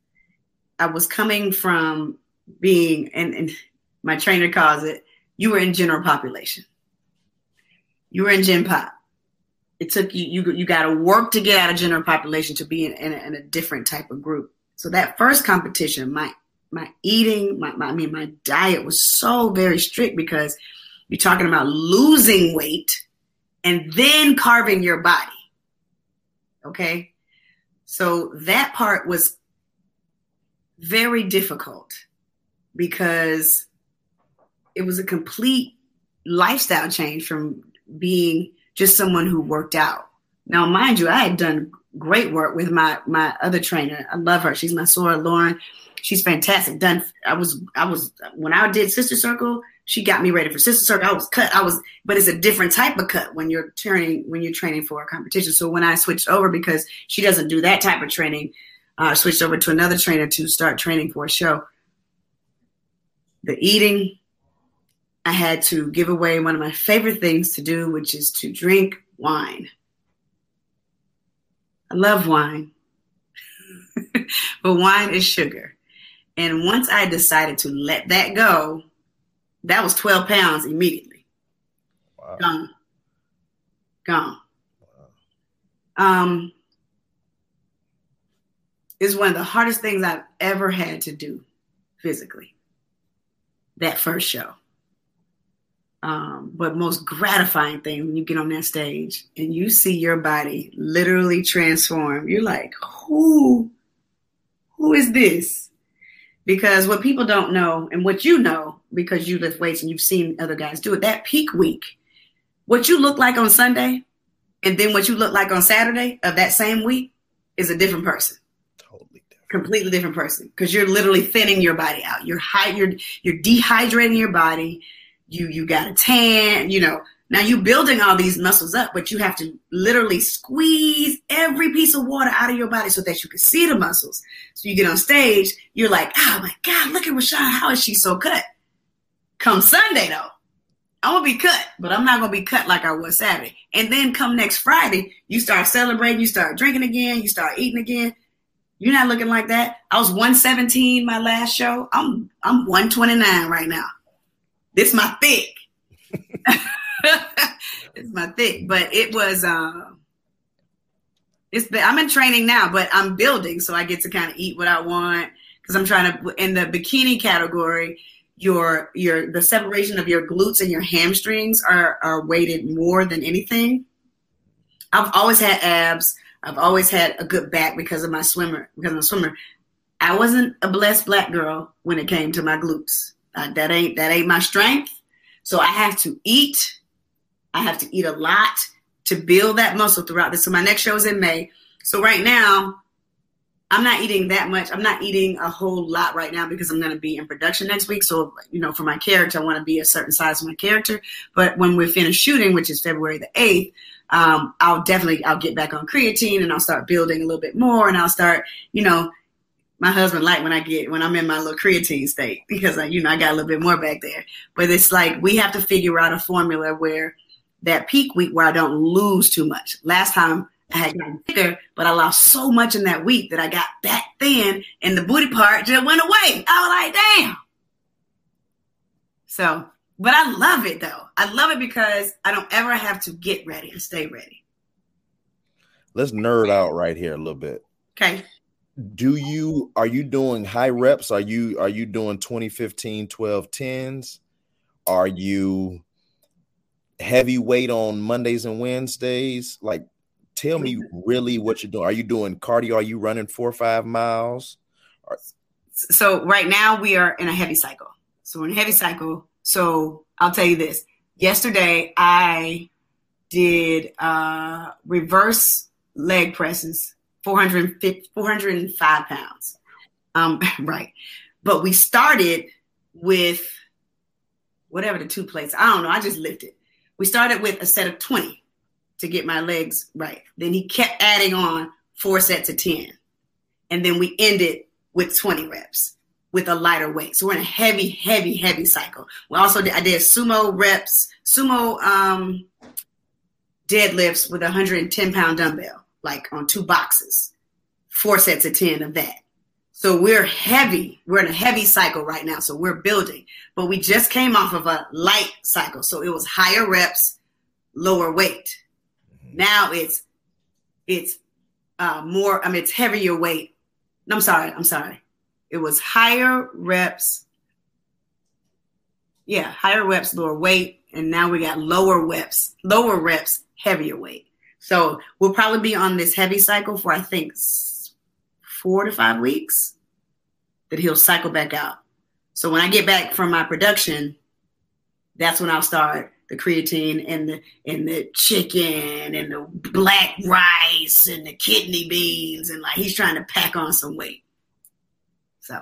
I was coming from being and, and my trainer calls it you were in general population. You were in gen pop. It took you you you got to work to get out of general population to be in, in, a, in a different type of group. So that first competition, my my eating, my, my I mean my diet was so very strict because you're talking about losing weight and then carving your body. Okay? So that part was very difficult because it was a complete lifestyle change from being just someone who worked out. Now, mind you, I had done great work with my my other trainer. I love her. She's my Soror Lauren. She's fantastic. Done. I was I was when I did Sister Circle. She got me ready for Sister Circle. I was cut. I was, but it's a different type of cut when you're training when you're training for a competition. So when I switched over because she doesn't do that type of training, uh, I switched over to another trainer to start training for a show. The eating, I had to give away one of my favorite things to do, which is to drink wine. I love wine, but wine is sugar. And once I decided to let that go, that was 12 pounds immediately. Wow. Gone. Gone. Wow. Um, is one of the hardest things I've ever had to do physically. That first show. Um, but most gratifying thing when you get on that stage and you see your body literally transform. You're like, who, who is this? Because what people don't know, and what you know, because you lift weights and you've seen other guys do it, that peak week, what you look like on Sunday, and then what you look like on Saturday of that same week is a different person. Totally different. Completely different person. Because you're literally thinning your body out. You're high, you're you're dehydrating your body you you got a tan, you know. Now you building all these muscles up, but you have to literally squeeze every piece of water out of your body so that you can see the muscles. So you get on stage, you're like, oh my God, look at Rashan. How is she so cut? Come Sunday though, I'm gonna be cut, but I'm not gonna be cut like I was Saturday. And then come next Friday, you start celebrating, you start drinking again, you start eating again. You're not looking like that. I was 117 my last show. I'm I'm 129 right now. This my thick. it's my thick, but it was. Uh, it's I'm in training now, but I'm building, so I get to kind of eat what I want because I'm trying to in the bikini category. Your your the separation of your glutes and your hamstrings are are weighted more than anything. I've always had abs. I've always had a good back because of my swimmer. Because I'm a swimmer. I wasn't a blessed black girl when it came to my glutes. Uh, that ain't that ain't my strength. So I have to eat. I have to eat a lot to build that muscle throughout this. So my next show is in May. So right now, I'm not eating that much. I'm not eating a whole lot right now because I'm going to be in production next week. So, you know, for my character, I want to be a certain size for my character. But when we're finished shooting, which is February the 8th, um, I'll definitely, I'll get back on creatine and I'll start building a little bit more and I'll start, you know, my husband like when I get when I'm in my little creatine state because I, you know I got a little bit more back there. But it's like we have to figure out a formula where that peak week where I don't lose too much. Last time I had gotten bigger, but I lost so much in that week that I got back thin and the booty part just went away. I was like, damn. So, but I love it though. I love it because I don't ever have to get ready and stay ready. Let's nerd out right here a little bit. Okay. Do you are you doing high reps? Are you are you doing 2015 12 10s? Are you heavyweight on Mondays and Wednesdays? Like, tell me really what you're doing. Are you doing cardio? Are you running four or five miles? So right now we are in a heavy cycle. So we're in a heavy cycle. So I'll tell you this. Yesterday I did uh, reverse leg presses, 405 pounds. Um, right. But we started with whatever the two plates. I don't know. I just lifted we started with a set of 20 to get my legs right. Then he kept adding on four sets of 10. And then we ended with 20 reps with a lighter weight. So we're in a heavy, heavy, heavy cycle. We also did, I did sumo reps, sumo um, deadlifts with a 110 pound dumbbell, like on two boxes, four sets of 10 of that. So we're heavy. We're in a heavy cycle right now. So we're building, but we just came off of a light cycle. So it was higher reps, lower weight. Mm-hmm. Now it's it's uh, more. I mean, it's heavier weight. No, I'm sorry. I'm sorry. It was higher reps. Yeah, higher reps, lower weight, and now we got lower reps, lower reps, heavier weight. So we'll probably be on this heavy cycle for I think four to five weeks that he'll cycle back out. So when I get back from my production, that's when I'll start the creatine and the and the chicken and the black rice and the kidney beans and like he's trying to pack on some weight. So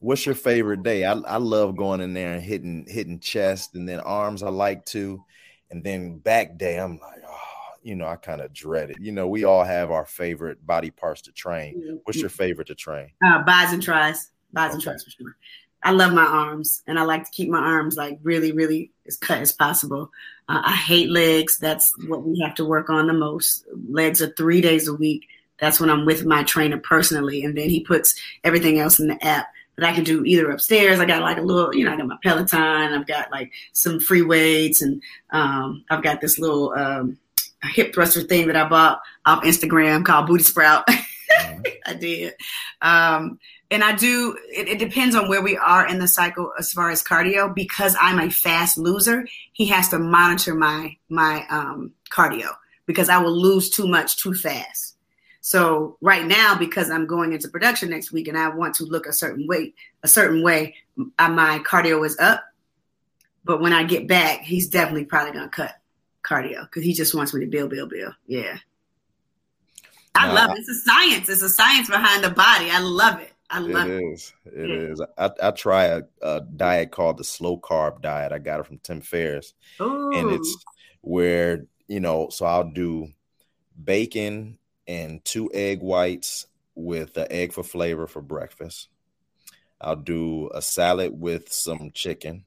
what's your favorite day? I, I love going in there and hitting hitting chest and then arms I like to. And then back day, I'm like, oh, you know, I kind of dread it. You know, we all have our favorite body parts to train. Mm-hmm. What's your favorite to train? Uh, bis and tris, bis okay. and tris for sure. I love my arms, and I like to keep my arms like really, really as cut as possible. Uh, I hate legs. That's what we have to work on the most. Legs are three days a week. That's when I'm with my trainer personally, and then he puts everything else in the app that I can do either upstairs. I got like a little, you know, I got my Peloton. I've got like some free weights, and um, I've got this little um, hip thruster thing that I bought off Instagram called Booty Sprout. Mm-hmm. I did. Um, and I do, it, it, depends on where we are in the cycle as far as cardio. Because I'm a fast loser, he has to monitor my, my um, cardio because I will lose too much too fast. So right now, because I'm going into production next week and I want to look a certain way, a certain way, uh, my cardio is up. But when I get back, he's definitely probably going to cut cardio because he just wants me to build, build, build. Yeah. I love it. It's a science. It's a science behind the body. I love it. I love it. It is. It yeah. is. I, I try a, a, diet called the slow carb diet. I got it from Tim Ferriss. Ooh. And it's where, you know, so I'll do bacon and two egg whites with an egg for flavor for breakfast. I'll do a salad with some chicken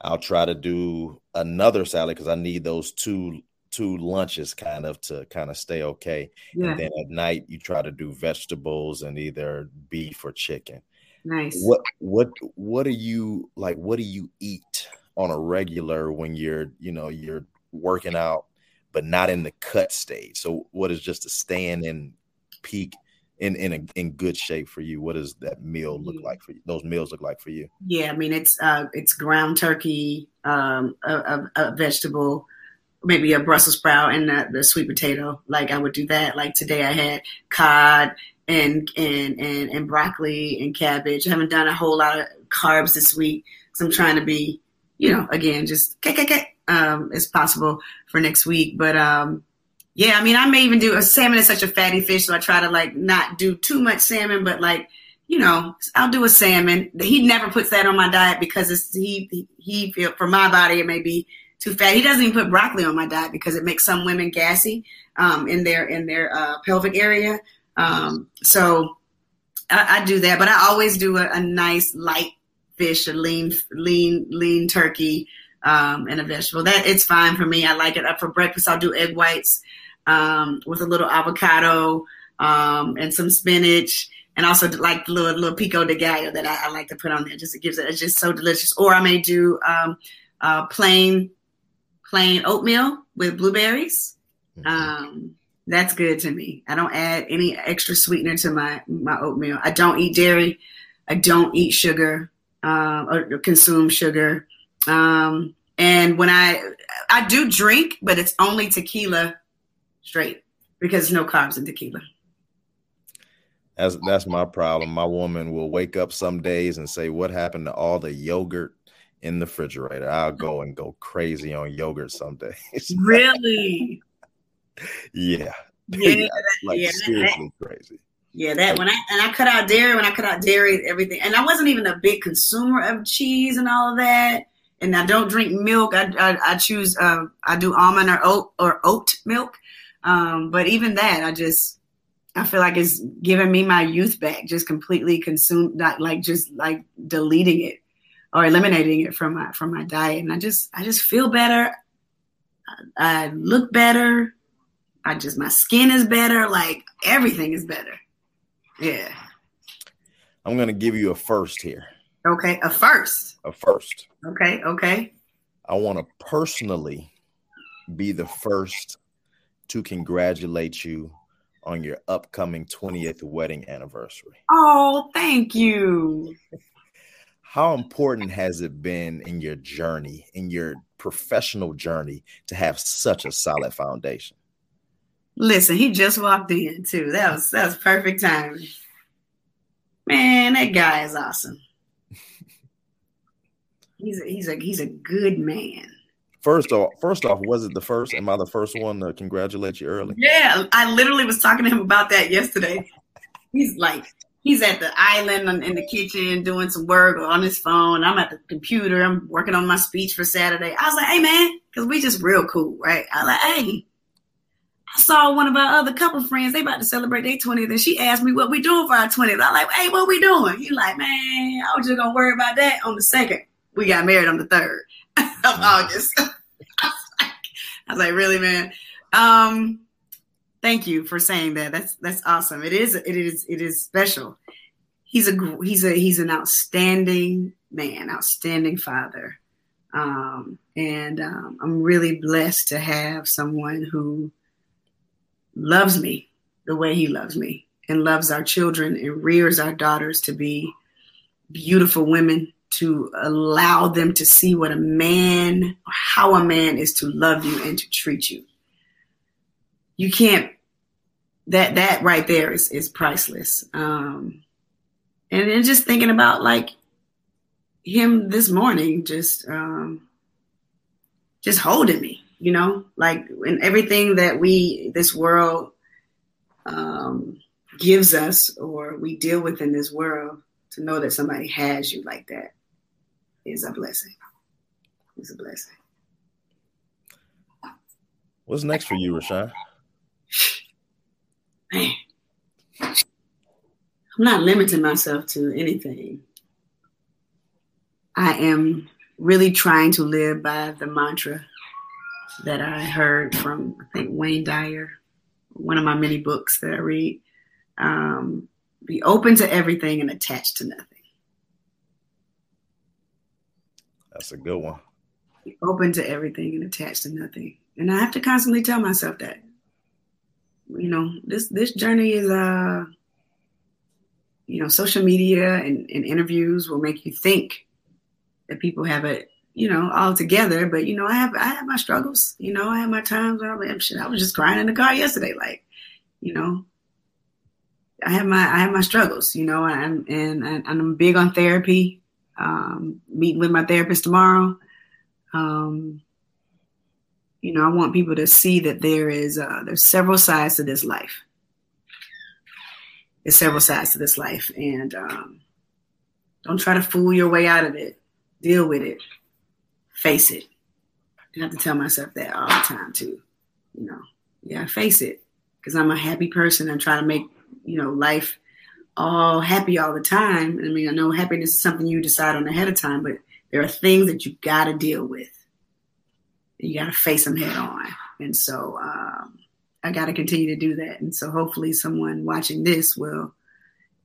I'll try to do another salad because I need those two two lunches kind of to kind of stay okay. Yeah. And then at night you try to do vegetables and either beef or chicken. Nice. What what what do you like what do you eat on a regular when you're, you know, you're working out but not in the cut stage? So what is just a stand in peak in in a, in good shape for you? What does that meal look like for you? Those meals look like for you? Yeah, I mean it's uh, it's ground turkey, um, a, a, a, vegetable, maybe a Brussels sprout, and the, the, sweet potato. Like I would do that. Like today I had cod and and and and broccoli and cabbage. I haven't done a whole lot of carbs this week. So I'm trying to be, you know, again, just um, as possible for next week. But um, yeah, I mean, I may even do a salmon is such a fatty fish, so I try to like not do too much salmon, but like you know, I'll do a salmon. He never puts that on my diet because it's he he, he for my body it may be too fat. He doesn't even put broccoli on my diet because it makes some women gassy um, in their in their uh, pelvic area. Um, so I, I, do that, but I always do a, a, nice light fish, a lean lean lean turkey, um, and a vegetable. That it's fine for me. I like it. For breakfast, I'll do egg whites um, with a little avocado um, and some spinach and also like the little little pico de gallo that I, I, like to put on there. Just it gives it it's just so delicious. Or I may do um, uh, plain plain oatmeal with blueberries. Mm-hmm. Um, that's good to me. I don't add any extra sweetener to my my oatmeal. I don't eat dairy. I don't eat sugar uh, or consume sugar. Um, and when I I do drink, but it's only tequila straight because no carbs in tequila. That's that's my problem. My woman will wake up some days and say, "What happened to all the yogurt in the refrigerator?" I'll go and go crazy on yogurt some days. Really? yeah. Yeah. like yeah, seriously that, crazy. Yeah, that when I and I cut out dairy, when I cut out dairy, everything, and I wasn't even a big consumer of cheese and all of that. And I don't drink milk. I I, I choose uh, I do almond or oat or oat milk. Um, but even that, I just I feel like it's giving me my youth back, just completely consumed, not like just like deleting it or eliminating it from my from my diet. And I just I just feel better. I, I look better. I just my skin is better. Like everything is better. Yeah. I'm gonna give you a first here. Okay, a first. A first. Okay, okay. I want to personally be the first to congratulate you on your upcoming 20th wedding anniversary. Oh, thank you. How important has it been in your journey, in your professional journey, to have such a solid foundation? Listen, he just walked in too. That was that was perfect timing. Man, that guy is awesome. he's a, he's a he's a good man. First off, first off, was it the first? Am I the first one to congratulate you early? Yeah, I literally was talking to him about that yesterday. He's like, he's at the island in the kitchen doing some work on his phone. I'm at the computer. I'm working on my speech for Saturday. I was like, hey man, because we just real cool, right? I was like, hey, I saw one of our other couple friends. They about to celebrate their 20th, and she asked me what we doing for our 20th. I'm like, hey, what we doing? He like, man, I was just gonna worry about that on the second. We got married on the third of August. I was like, really, man? Um, thank you for saying that. That's that's awesome. It is it is it is special. He's a he's a he's an outstanding man, outstanding father. Um, and um, I'm really blessed to have someone who loves me the way he loves me and loves our children and rears our daughters to be beautiful women to allow them to see what a man, how a man is to love you and to treat you. You can't. That that right there is is priceless. Um, and then just thinking about like him this morning, just um, just holding me, you know, like in everything that we this world um, gives us or we deal with in this world to know that somebody has you like that is a blessing. It's a blessing. What's next for you, Rashan? Man, I'm not limiting myself to anything. I am really trying to live by the mantra that I heard from, I think, Wayne Dyer, one of my many books that I read. Um, be open to everything and attached to nothing. That's a good one. Open to everything and attached to nothing. And I have to constantly tell myself that. You know, this this journey is uh you know, social media and, and interviews will make you think that people have it, you know, all together. But you know, I have I have my struggles. You know, I have my times where I'm like, shit, I was just crying in the car yesterday. Like, you know, I have my I have my struggles. You know, and and, and I'm big on therapy. Um, meeting with my therapist tomorrow. Um, you know, I want people to see that there is uh, there's several sides to this life. There's several sides to this life, and um, don't try to fool your way out of it. Deal with it. Face it. I have to tell myself that all the time too. You know, yeah, face it. Because I'm a happy person. I try to make you know life all happy all the time. I mean, I know happiness is something you decide on ahead of time, but there are things that you got to deal with. You got to face them head on. And so um, I got to continue to do that. And so hopefully someone watching this will,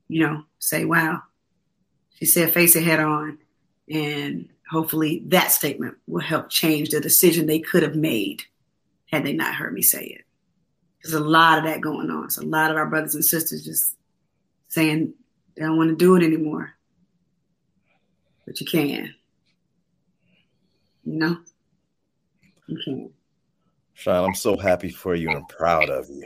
you know, say, wow, she said face it head on. And hopefully that statement will help change the decision they could have made had they not heard me say it. There's a lot of that going on. So a lot of our brothers and sisters just saying they don't want to do it anymore. But you can. You know? You can. Sean, I'm so happy for you and proud of you.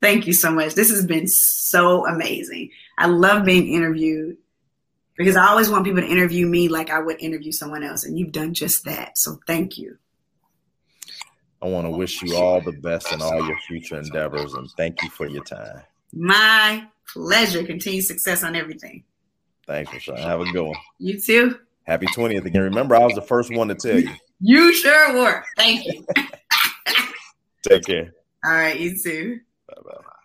Thank you so much. This has been so amazing. I love being interviewed because I always want people to interview me like I would interview someone else, and you've done just that. So thank you. I want to wish you all the best in all your future endeavors, and thank you for your time. My pleasure. Continued success on everything. Thanks, Rashan. Have a good one. You too. Happy 20th again. Remember, I was the first one to tell you. You sure were. Thank you. Take care. All right, you too. Bye bye.